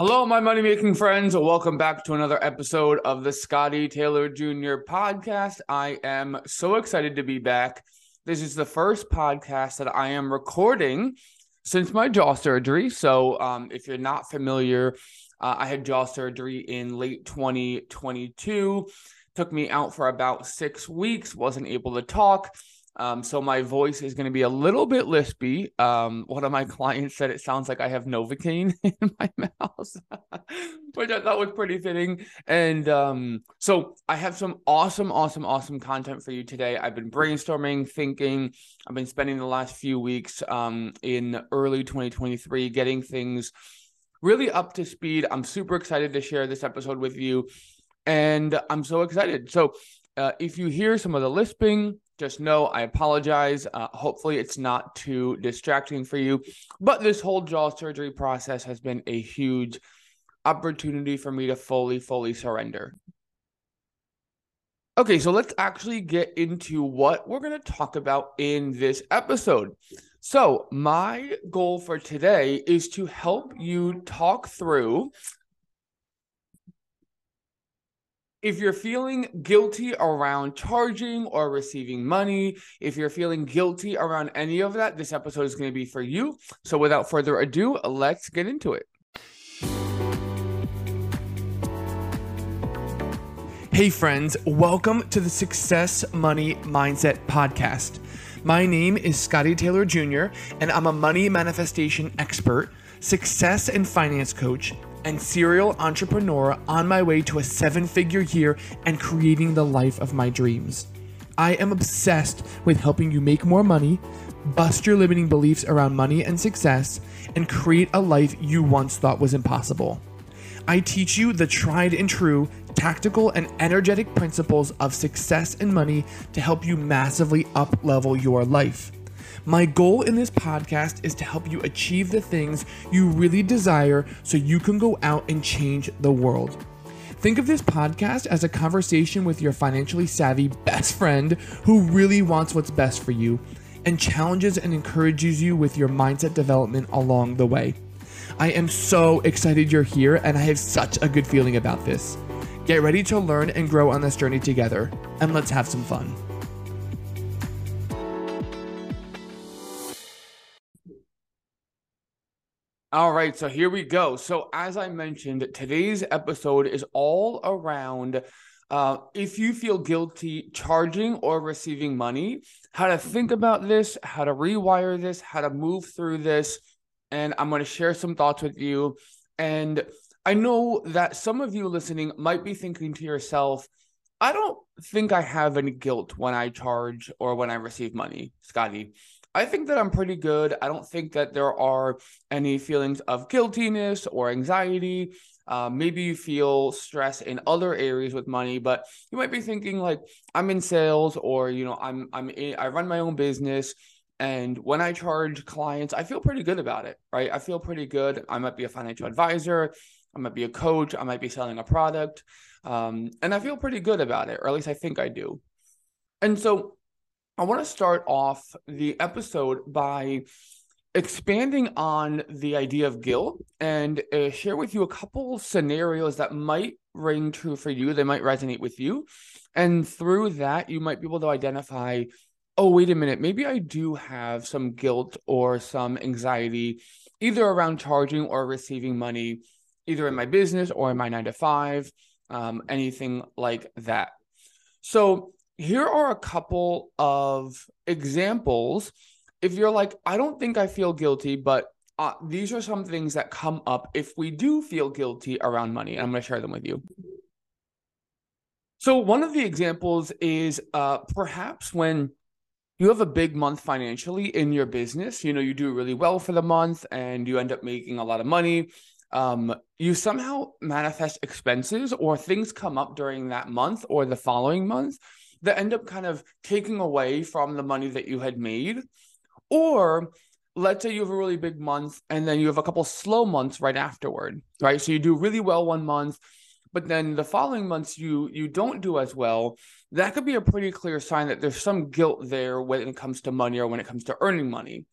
Hello, my money making friends. Welcome back to another episode of the Scottie Taylor Jr. podcast. I am so excited to be back. This is the first podcast that I am recording since my jaw surgery. So, um, if you're not familiar, uh, I had jaw surgery in late 2022. Took me out for about six weeks, wasn't able to talk. Um, so my voice is going to be a little bit lispy. Um, one of my clients said it sounds like I have Novocaine in my mouth, which I thought was pretty fitting. And um, so I have some awesome, awesome, awesome content for you today. I've been brainstorming, thinking. I've been spending the last few weeks um, in early 2023 getting things really up to speed. I'm super excited to share this episode with you. And I'm so excited. So uh, if you hear some of the lisping, just know I apologize. Uh, hopefully, it's not too distracting for you. But this whole jaw surgery process has been a huge opportunity for me to fully, fully surrender. Okay, so let's actually get into what we're going to talk about in this episode. So, my goal for today is to help you talk through if you're feeling guilty around charging or receiving money, if you're feeling guilty around any of that, this episode is going to be for you. So without further ado, let's get into it. Hey, friends, welcome to the Success Money Mindset Podcast. My name is Scottie Taylor Jr., and I'm a money manifestation expert, success and finance coach and serial entrepreneur on my way to a seven figure year and creating the life of my dreams. I am obsessed with helping you make more money, bust your limiting beliefs around money and success, and create a life you once thought was impossible. I teach you the tried and true tactical and energetic principles of success and money to help you massively up level your life. My goal in this podcast is to help you achieve the things you really desire so you can go out and change the world. Think of this podcast as a conversation with your financially savvy best friend who really wants what's best for you and challenges and encourages you with your mindset development along the way. I am so excited you're here and I have such a good feeling about this. Get ready to learn and grow on this journey together, and let's have some fun. All right, so here we go. So, as I mentioned, today's episode is all around uh, if you feel guilty charging or receiving money, how to think about this, how to rewire this, how to move through this. And I'm going to share some thoughts with you. And I know that some of you listening might be thinking to yourself, I don't think I have any guilt when I charge or when I receive money, Scottie. I think that I'm pretty good. I don't think that there are any feelings of guiltiness or anxiety. Uh, maybe you feel stress in other areas with money, but you might be thinking like I'm in sales or you know I'm I'm in, I run my own business, and when I charge clients, I feel pretty good about it, right? I feel pretty good. I might be a financial advisor, I might be a coach, I might be selling a product, um, and I feel pretty good about it, or at least I think I do. And so I want to start off the episode by expanding on the idea of guilt and uh, share with you a couple scenarios that might ring true for you. They might resonate with you. And through that, you might be able to identify oh, wait a minute, maybe I do have some guilt or some anxiety, either around charging or receiving money, either in my business or in my nine to five, um, anything like that. So, here are a couple of examples. If you're like, I don't think I feel guilty, but uh, these are some things that come up if we do feel guilty around money. And I'm going to share them with you. So, one of the examples is uh, perhaps when you have a big month financially in your business, you know, you do really well for the month and you end up making a lot of money. Um, you somehow manifest expenses or things come up during that month or the following month that end up kind of taking away from the money that you had made. Or let's say you have a really big month and then you have a couple slow months right afterward, right? So you do really well one month, but then the following months you you don't do as well. That could be a pretty clear sign that there's some guilt there when it comes to money or when it comes to earning money.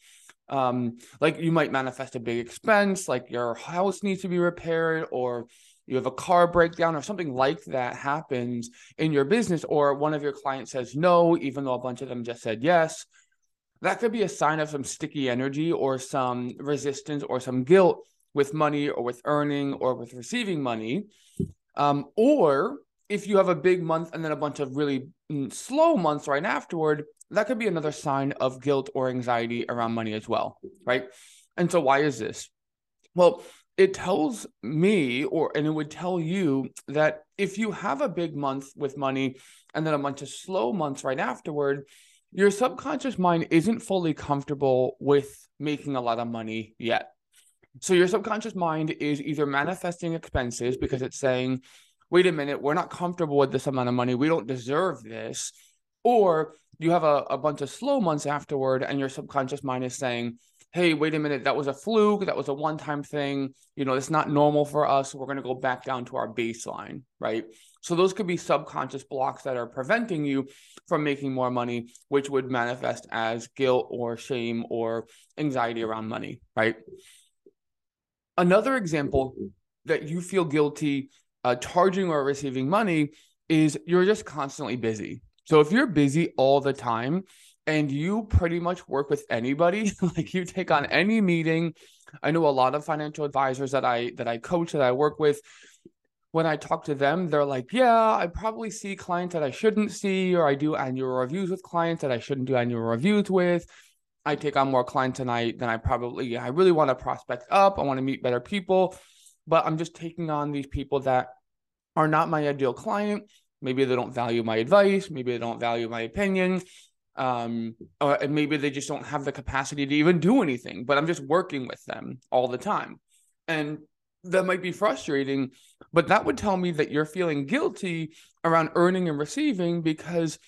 Um, like you might manifest a big expense, like your house needs to be repaired, or you have a car breakdown, or something like that happens in your business, or one of your clients says no, even though a bunch of them just said yes. That could be a sign of some sticky energy or some resistance or some guilt with money or with earning or with receiving money. Um, or if you have a big month and then a bunch of really mm, slow months right afterward, that could be another sign of guilt or anxiety around money as well, right? And so, why is this? Well, it tells me, or and it would tell you that if you have a big month with money and then a bunch of slow months right afterward, your subconscious mind isn't fully comfortable with making a lot of money yet. So your subconscious mind is either manifesting expenses because it's saying, wait a minute, we're not comfortable with this amount of money. We don't deserve this. Or you have a, a bunch of slow months afterward, and your subconscious mind is saying, hey, wait a minute, that was a fluke. That was a one time thing. You know, it's not normal for us. We're going to go back down to our baseline, right? So those could be subconscious blocks that are preventing you from making more money, which would manifest as guilt or shame or anxiety around money, right? Another example that you feel guilty uh, charging or receiving money is you're just constantly busy. So if you're busy all the time and you pretty much work with anybody, like you take on any meeting, I know a lot of financial advisors that I that I coach that I work with when I talk to them, they're like, yeah, I probably see clients that I shouldn't see, or I do annual reviews with clients that I shouldn't do annual reviews with. I take on more clients than I than I probably I really want to prospect up. I want to meet better people, but I'm just taking on these people that are not my ideal client. Maybe they don't value my advice. Maybe they don't value my opinion. Um, or maybe they just don't have the capacity to even do anything. But I'm just working with them all the time, and that might be frustrating. But that would tell me that you're feeling guilty around earning and receiving because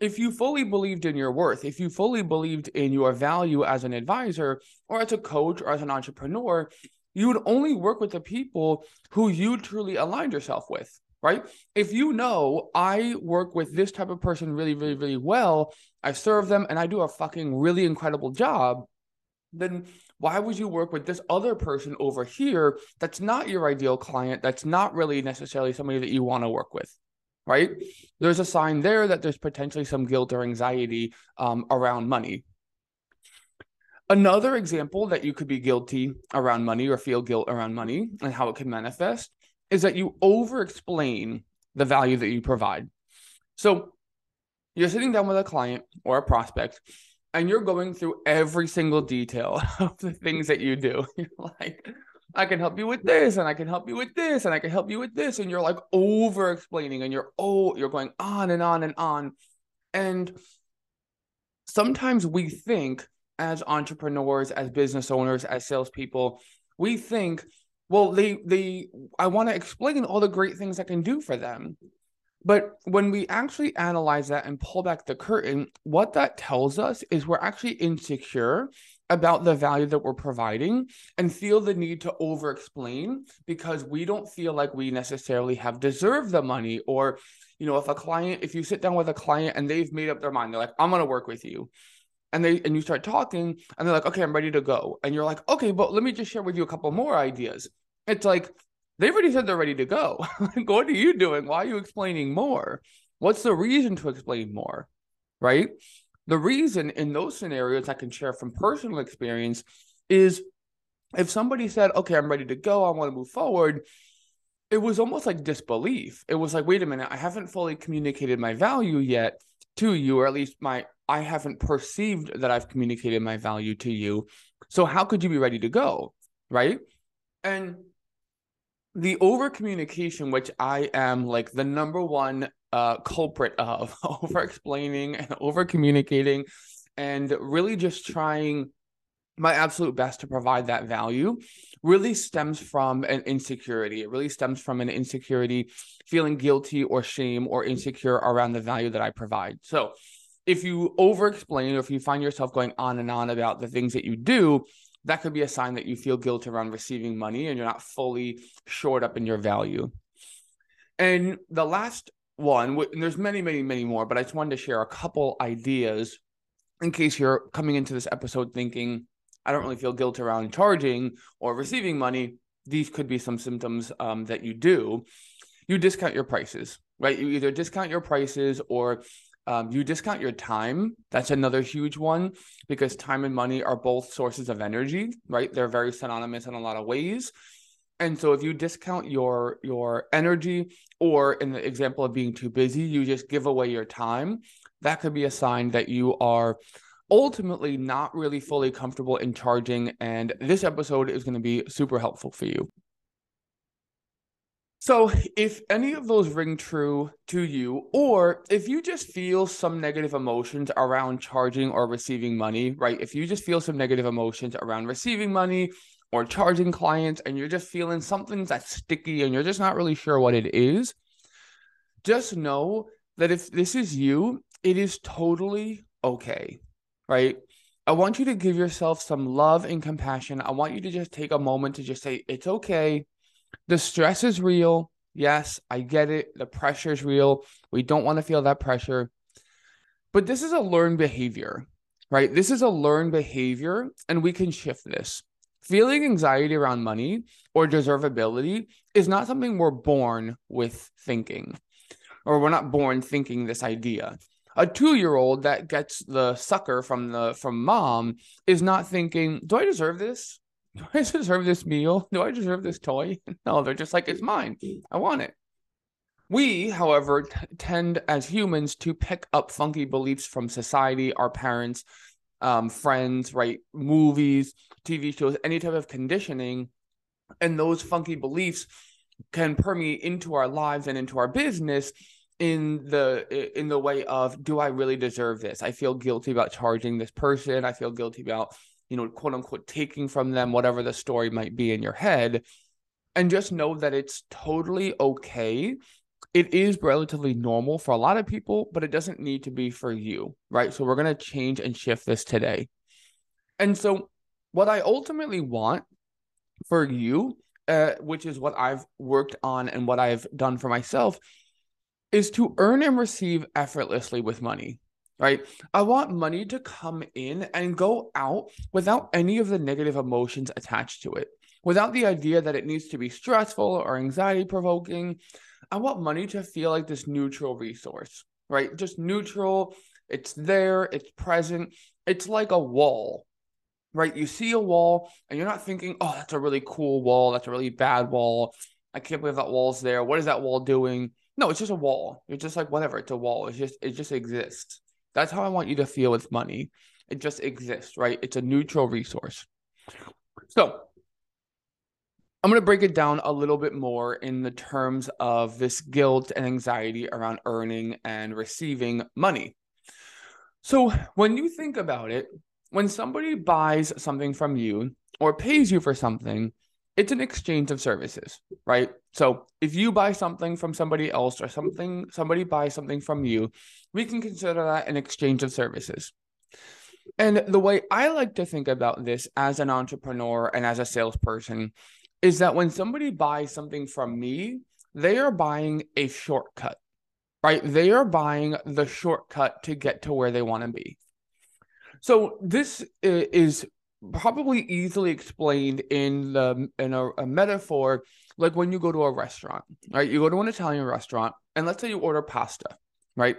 if you fully believed in your worth, if you fully believed in your value as an advisor or as a coach or as an entrepreneur, you would only work with the people who you truly aligned yourself with, right? If you know I work with this type of person really, really, really well, I serve them and I do a fucking really incredible job, then why would you work with this other person over here that's not your ideal client, that's not really necessarily somebody that you want to work with? right? There's a sign there that there's potentially some guilt or anxiety um, around money. Another example that you could be guilty around money or feel guilt around money and how it can manifest is that you over explain the value that you provide. So you're sitting down with a client or a prospect and you're going through every single detail of the things that you do. You're like, I can help you with this, and I can help you with this, and I can help you with this. And you're like over explaining, and you're oh, you're going on and on and on. And sometimes we think as entrepreneurs, as business owners, as salespeople, we think, well, they they I want to explain all the great things I can do for them. But when we actually analyze that and pull back the curtain, what that tells us is we're actually insecure about the value that we're providing and feel the need to over explain because we don't feel like we necessarily have deserved the money or you know if a client if you sit down with a client and they've made up their mind they're like i'm going to work with you. And they and you start talking and they're like okay i'm ready to go. And you're like okay but let me just share with you a couple more ideas it's like they've already said they're ready to go what are you doing why are you explaining more what's the reason to explain more right the reason in those scenarios I can share from personal experience is if somebody said, okay, I'm ready to go, I want to move forward, it was almost like disbelief. It was like, wait a minute, I haven't fully communicated my value yet to you, or at least my I haven't perceived that I've communicated my value to you. So how could you be ready to go? Right. And the over communication, which I am like the number one uh, culprit of over explaining and over communicating and really just trying my absolute best to provide that value really stems from an insecurity. It really stems from an insecurity, feeling guilty or shame or insecure around the value that I provide. So, if you over explain or if you find yourself going on and on about the things that you do, that could be a sign that you feel guilt around receiving money and you're not fully shored up in your value. And the last one, and there's many, many, many more, but I just wanted to share a couple ideas in case you're coming into this episode thinking, I don't really feel guilt around charging or receiving money. These could be some symptoms um, that you do. You discount your prices, right? You either discount your prices or um, you discount your time. That's another huge one because time and money are both sources of energy, right? They're very synonymous in a lot of ways. And so if you discount your your energy or in the example of being too busy, you just give away your time, that could be a sign that you are ultimately not really fully comfortable in charging and this episode is going to be super helpful for you. So, if any of those ring true to you, or if you just feel some negative emotions around charging or receiving money, right? If you just feel some negative emotions around receiving money or charging clients and you're just feeling something that's sticky and you're just not really sure what it is, just know that if this is you, it is totally okay, right? I want you to give yourself some love and compassion. I want you to just take a moment to just say, it's okay. The stress is real. Yes, I get it. The pressure is real. We don't want to feel that pressure. But this is a learned behavior, right? This is a learned behavior, and we can shift this. Feeling anxiety around money or deservability is not something we're born with thinking, or we're not born thinking this idea. A two-year-old that gets the sucker from the from mom is not thinking, "Do I deserve this? Do I deserve this meal? Do I deserve this toy?" No, they're just like, "It's mine. I want it." We, however, t- tend as humans to pick up funky beliefs from society, our parents, um, friends, right? Movies, TV shows, any type of conditioning. And those funky beliefs can permeate into our lives and into our business in the in the way of do I really deserve this? I feel guilty about charging this person. I feel guilty about, you know, quote unquote taking from them whatever the story might be in your head. And just know that it's totally okay it is relatively normal for a lot of people, but it doesn't need to be for you, right? So we're going to change and shift this today. And so, what I ultimately want for you, uh, which is what I've worked on and what I've done for myself, is to earn and receive effortlessly with money, right? I want money to come in and go out without any of the negative emotions attached to it, without the idea that it needs to be stressful or anxiety provoking I want money to feel like this neutral resource, right? Just neutral. It's there, it's present. It's like a wall, right? You see a wall and you're not thinking, oh, that's a really cool wall. That's a really bad wall. I can't believe that wall's there. What is that wall doing? No, it's just a wall. It's just like whatever. It's a wall. It's just it just exists. That's how I want you to feel with money. It just exists, right? It's a neutral resource. So I'm going to break it down a little bit more in the terms of this guilt and anxiety around earning and receiving money. So, when you think about it, when somebody buys something from you or pays you for something, it's an exchange of services, right? So, if you buy something from somebody else or something somebody buys something from you, we can consider that an exchange of services. And the way I like to think about this as an entrepreneur and as a salesperson is that when somebody buys something from me, they are buying a shortcut, right? They are buying the shortcut to get to where they want to be. So this is probably easily explained in the in a, a metaphor like when you go to a restaurant, right? You go to an Italian restaurant and let's say you order pasta, right?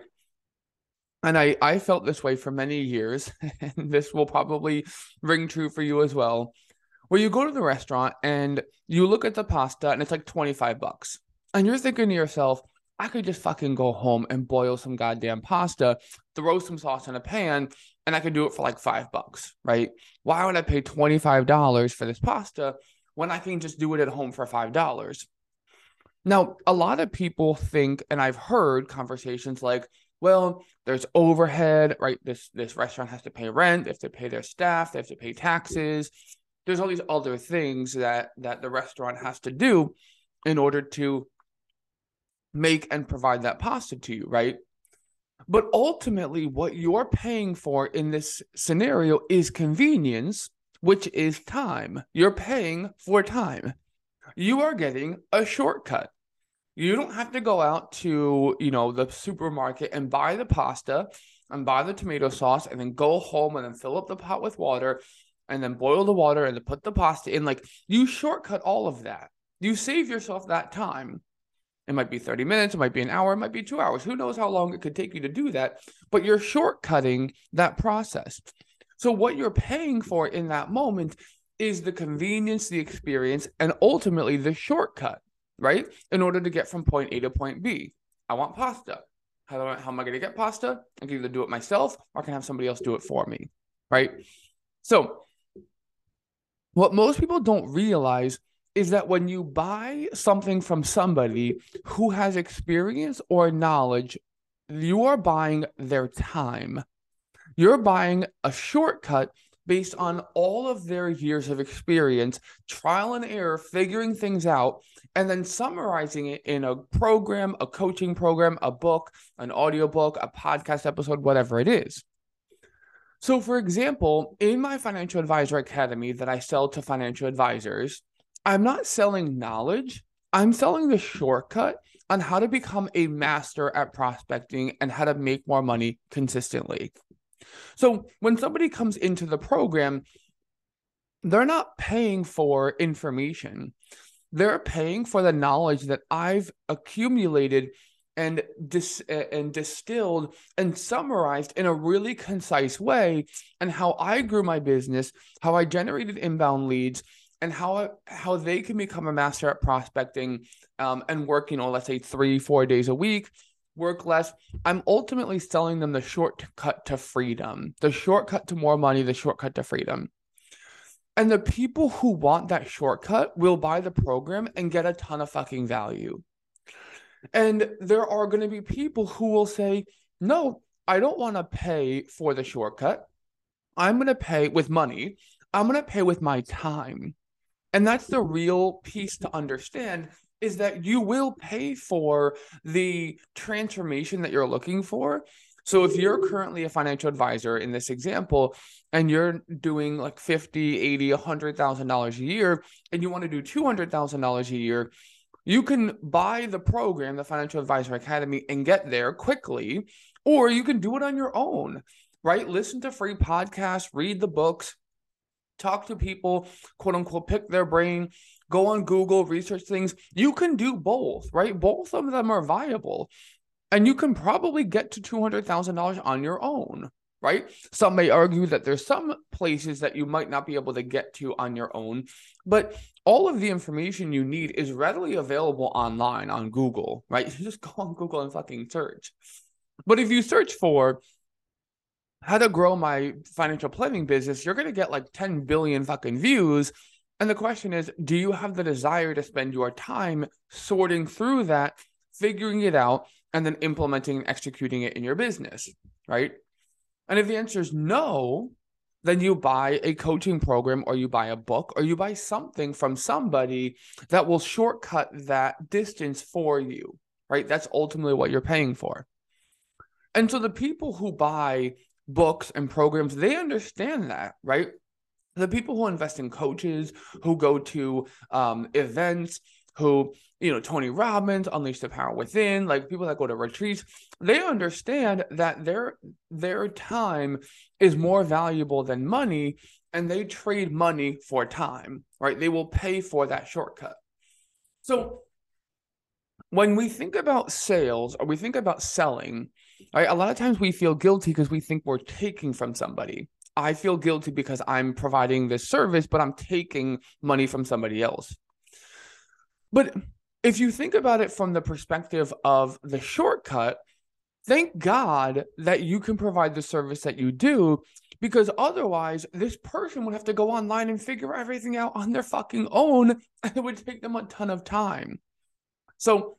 And I I felt this way for many years, and this will probably ring true for you as well where you go to the restaurant and you look at the pasta and it's like 25 bucks. And you're thinking to yourself, I could just fucking go home and boil some goddamn pasta, throw some sauce in a pan, and I could do it for like five bucks, right? Why would I pay $25 for this pasta when I can just do it at home for $5? Now, a lot of people think, and I've heard conversations like, well, there's overhead, right? This this restaurant has to pay rent, they have to pay their staff, they have to pay taxes, there's all these other things that that the restaurant has to do in order to make and provide that pasta to you, right? But ultimately, what you're paying for in this scenario is convenience, which is time. You're paying for time. You are getting a shortcut. You don't have to go out to, you know, the supermarket and buy the pasta and buy the tomato sauce and then go home and then fill up the pot with water and then boil the water and then put the pasta in. Like you shortcut all of that. You save yourself that time. It might be 30 minutes, it might be an hour, it might be two hours. Who knows how long it could take you to do that? But you're shortcutting that process. So, what you're paying for in that moment is the convenience, the experience, and ultimately the shortcut, right? In order to get from point A to point B. I want pasta. How, I, how am I going to get pasta? I can either do it myself or I can have somebody else do it for me, right? So, what most people don't realize is that when you buy something from somebody who has experience or knowledge, you are buying their time. You're buying a shortcut based on all of their years of experience, trial and error, figuring things out, and then summarizing it in a program, a coaching program, a book, an audiobook, a podcast episode, whatever it is. So, for example, in my financial advisor academy that I sell to financial advisors, I'm not selling knowledge. I'm selling the shortcut on how to become a master at prospecting and how to make more money consistently. So when somebody comes into the program, they're not paying for information. They're paying for the knowledge that I've accumulated and dis- eh, and distilled and summarized in a really concise way and how I grew my business, how I generated inbound leads, and how how they can become a master at prospecting um, and work, you know, let's say three, four days a week, work less. I'm ultimately selling them the shortcut to freedom, the shortcut to more money, the shortcut to freedom. And the people who want that shortcut will buy the program and get a ton of fucking value. And there are going to be people who will say, no, I don't want to pay for the shortcut. I'm going to pay with money. I'm going to pay with my time. And that's the real piece to understand is that you will pay for the transformation that you're looking for. So if you're currently a financial advisor in this example and you're doing like 50, 80, 100,000 dollars a year and you want to do $200,000 a year, you can buy the program, the Financial Advisor Academy and get there quickly or you can do it on your own, right? Listen to free podcasts, read the books, talk to people, quote unquote, pick their brain, go on Google, research things. You can do both, right? Both of them are viable. And you can probably get to $200,000 on your own, right? Some may argue that there's some places that you might not be able to get to on your own, but all of the information you need is readily available online on Google, right? You just go on Google and fucking search. But if you search for how to grow my financial planning business, you're going to get like 10 billion fucking views. And the question is, do you have the desire to spend your time sorting through that, figuring it out, and then implementing and executing it in your business? Right. And if the answer is no, then you buy a coaching program or you buy a book or you buy something from somebody that will shortcut that distance for you. Right. That's ultimately what you're paying for. And so the people who buy books and programs, they understand that, right? The people who invest in coaches, who go to um, events, who, you know, Tony Robbins, Unleash the Power Within, like people that go to retreats, they understand that their their time is more valuable than money and they trade money for time, right? They will pay for that shortcut. So when we think about sales or we think about selling, right, a lot of times we feel guilty because we think we're taking from somebody. I feel guilty because I'm providing this service, but I'm taking money from somebody else. But if you think about it from the perspective of the shortcut, thank God that you can provide the service that you do because otherwise this person would have to go online and figure everything out on their fucking own and it would take them a ton of time. So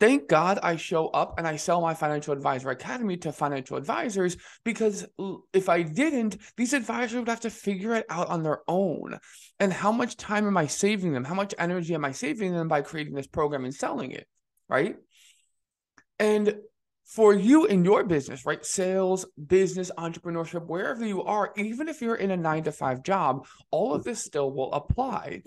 thank God I show up and I sell my financial advisor academy to financial advisors because if I didn't, these advisors would have to figure it out on their own. And how much time am I saving them? How much energy am I saving them by creating this program and selling it? Right. And for you in your business, right? Sales, business, entrepreneurship, wherever you are, even if you're in a nine to five job, all of this still will apply.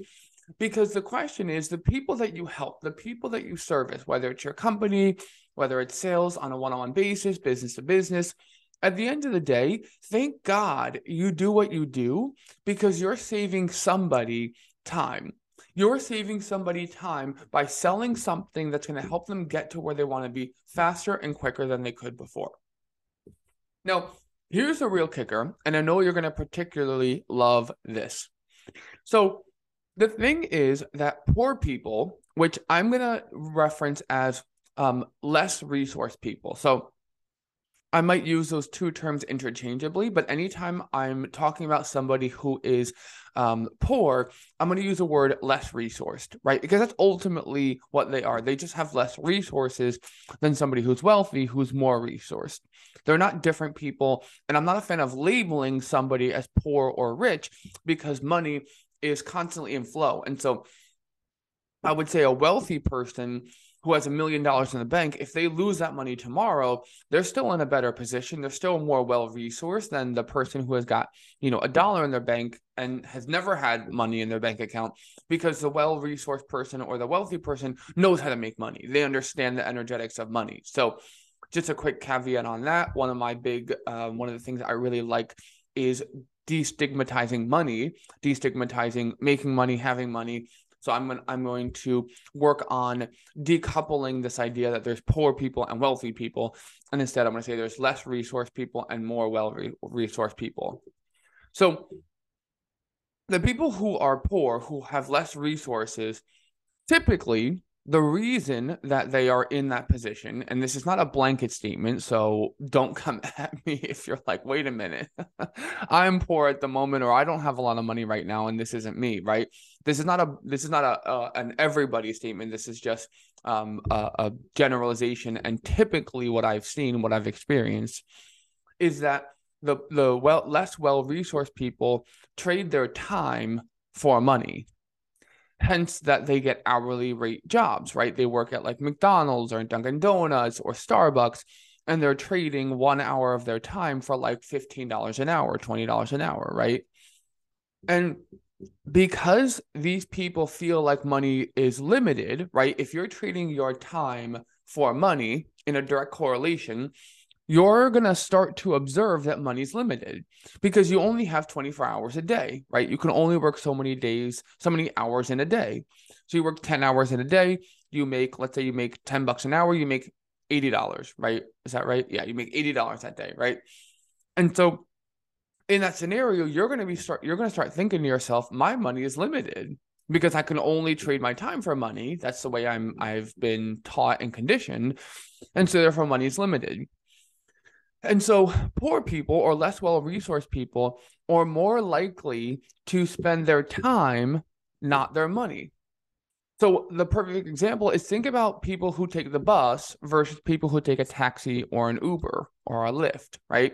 Because the question is the people that you help, the people that you service, whether it's your company, whether it's sales on a one on one basis, business to business, at the end of the day, thank God you do what you do because you're saving somebody time. You're saving somebody time by selling something that's going to help them get to where they want to be faster and quicker than they could before. Now, here's the real kicker, and I know you're going to particularly love this. So, the thing is that poor people, which I'm going to reference as um, less resource people. So, I might use those two terms interchangeably, but anytime I'm talking about somebody who is um, poor, I'm going to use the word less resourced, right? Because that's ultimately what they are. They just have less resources than somebody who's wealthy, who's more resourced. They're not different people. And I'm not a fan of labeling somebody as poor or rich because money is constantly in flow. And so I would say a wealthy person who has a million dollars in the bank, if they lose that money tomorrow, they're still in a better position. They're still more well resourced than the person who has got, you know, a dollar in their bank and has never had money in their bank account because the well resourced person or the wealthy person knows how to make money. They understand the energetics of money. So, just a quick caveat on that. One of my big, uh, one of the things I really like is destigmatizing money, destigmatizing making money, having money, so I'm gonna, I'm going to work on decoupling this idea that there's poor people and wealthy people, and instead I'm going to say there's less resource people and more well resource people. So the people who are poor, who have less resources, typically the reason that they are in that position, and this is not a blanket statement, so don't come at me if you're like, wait a minute, I'm poor at the moment, or I don't have a lot of money right now, and this isn't me, right? This is not a this is not a, a an everybody statement. This is just um, a, a generalization, and typically what I've seen, what I've experienced, is that the the well less well resourced people trade their time for money hence that they get hourly rate jobs, right? They work at like McDonald's or Dunkin' Donuts or Starbucks, and they're trading one hour of their time for like $15 an hour, $20 an hour, right? And because these people feel like money is limited, right? If you're trading your time for money in a direct correlation, you're going to start to observe that money's limited because you only have 24 hours a day, right? You can only work so many days, so many hours in a day. So you work 10 hours in a day, you make, let's say you make 10 bucks an hour, you make $80, right? Is that right? Yeah, you make $80 that day, right? And so in that scenario, you're going to be start you're going to start thinking to yourself, my money is limited because I can only trade my time for money. That's the way I'm I've been taught and conditioned. And so therefore money is limited. And so, poor people or less well resourced people are more likely to spend their time, not their money. So, the perfect example is think about people who take the bus versus people who take a taxi or an Uber or a Lyft, right?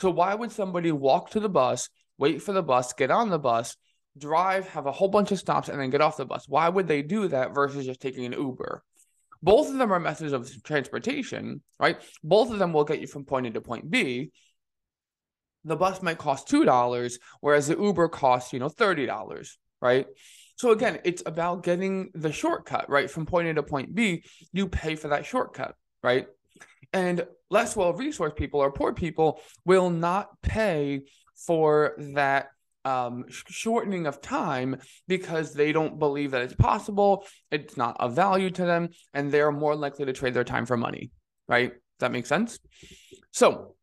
So, why would somebody walk to the bus, wait for the bus, get on the bus, drive, have a whole bunch of stops, and then get off the bus? Why would they do that versus just taking an Uber? Both of them are methods of transportation, right? Both of them will get you from point A to point B. The bus might cost $2, whereas the Uber costs, you know, $30, right? So again, it's about getting the shortcut, right? From point A to point B, you pay for that shortcut, right? And less well resourced people or poor people will not pay for that um, shortening of time because they don't believe that it's possible. It's not of value to them, and they're more likely to trade their time for money. Right? Does that make sense? So,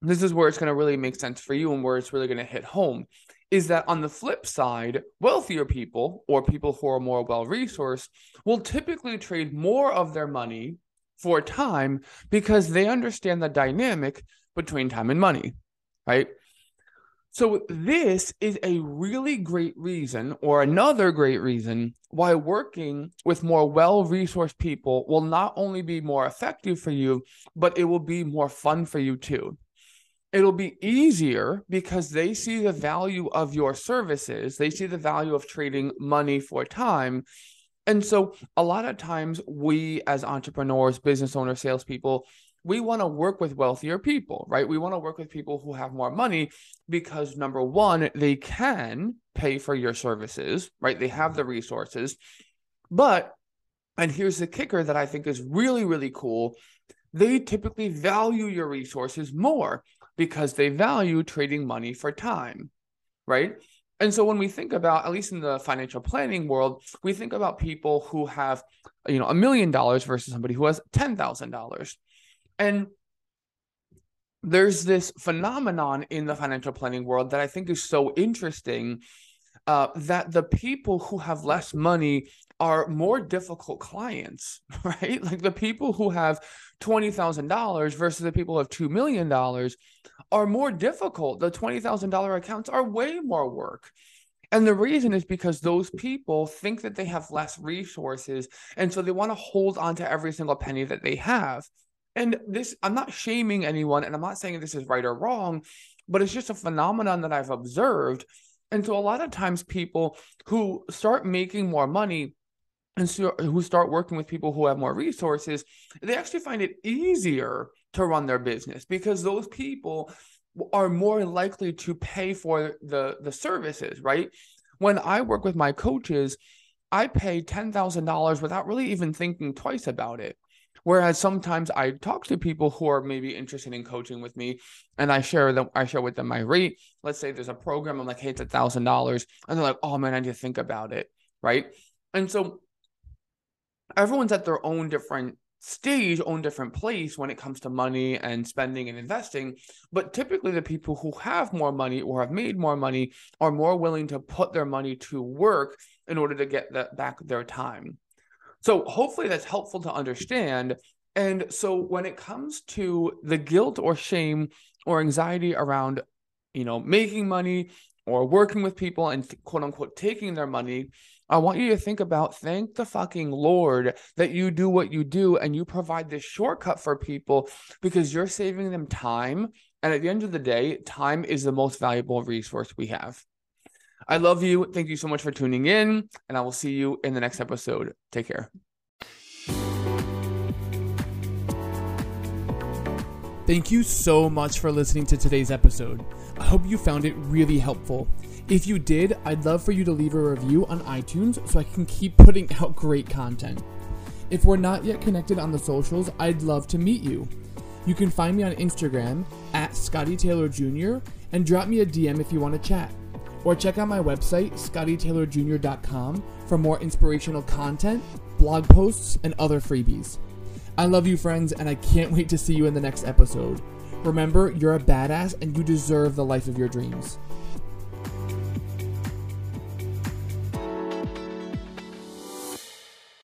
this is where it's going to really make sense for you and where it's really going to hit home is that on the flip side, wealthier people or people who are more well resourced will typically trade more of their money for time because they understand the dynamic between time and money, right? So, this is a really great reason, or another great reason, why working with more well resourced people will not only be more effective for you, but it will be more fun for you too. It'll be easier because they see the value of your services, they see the value of trading money for time. And so, a lot of times, we as entrepreneurs, business owners, salespeople, we want to work with wealthier people, right? We want to work with people who have more money because number one, they can pay for your services, right? They have the resources. But, and here's the kicker that I think is really, really cool they typically value your resources more because they value trading money for time, right? And so when we think about, at least in the financial planning world, we think about people who have, you know, a million dollars versus somebody who has $10,000. And there's this phenomenon in the financial planning world that I think is so interesting uh, that the people who have less money are more difficult clients, right? Like the people who have $20,000 versus the people who have $2 million are more difficult. The $20,000 accounts are way more work. And the reason is because those people think that they have less resources. And so they want to hold on to every single penny that they have. And this, I'm not shaming anyone and I'm not saying this is right or wrong, but it's just a phenomenon that I've observed. And so a lot of times people who start making more money and so, who start working with people who have more resources, they actually find it easier to run their business because those people are more likely to pay for the the services, right? When I work with my coaches, I pay $10,000 without really even thinking twice about it. Whereas sometimes I talk to people who are maybe interested in coaching with me and I share them, I share with them my rate. Let's say there's a program, I'm like, hey, it's a thousand dollars. And they're like, oh man, I need to think about it. Right. And so everyone's at their own different stage, own different place when it comes to money and spending and investing. But typically, the people who have more money or have made more money are more willing to put their money to work in order to get that back their time. So, hopefully, that's helpful to understand. And so, when it comes to the guilt or shame or anxiety around, you know, making money or working with people and quote unquote taking their money, I want you to think about thank the fucking Lord that you do what you do and you provide this shortcut for people because you're saving them time. And at the end of the day, time is the most valuable resource we have. I love you. Thank you so much for tuning in, and I will see you in the next episode. Take care. Thank you so much for listening to today's episode. I hope you found it really helpful. If you did, I'd love for you to leave a review on iTunes so I can keep putting out great content. If we're not yet connected on the socials, I'd love to meet you. You can find me on Instagram at Scottie Taylor Jr. and drop me a DM if you want to chat. Or check out my website, scottietaylorjr.com, for more inspirational content, blog posts, and other freebies. I love you, friends, and I can't wait to see you in the next episode. Remember, you're a badass and you deserve the life of your dreams.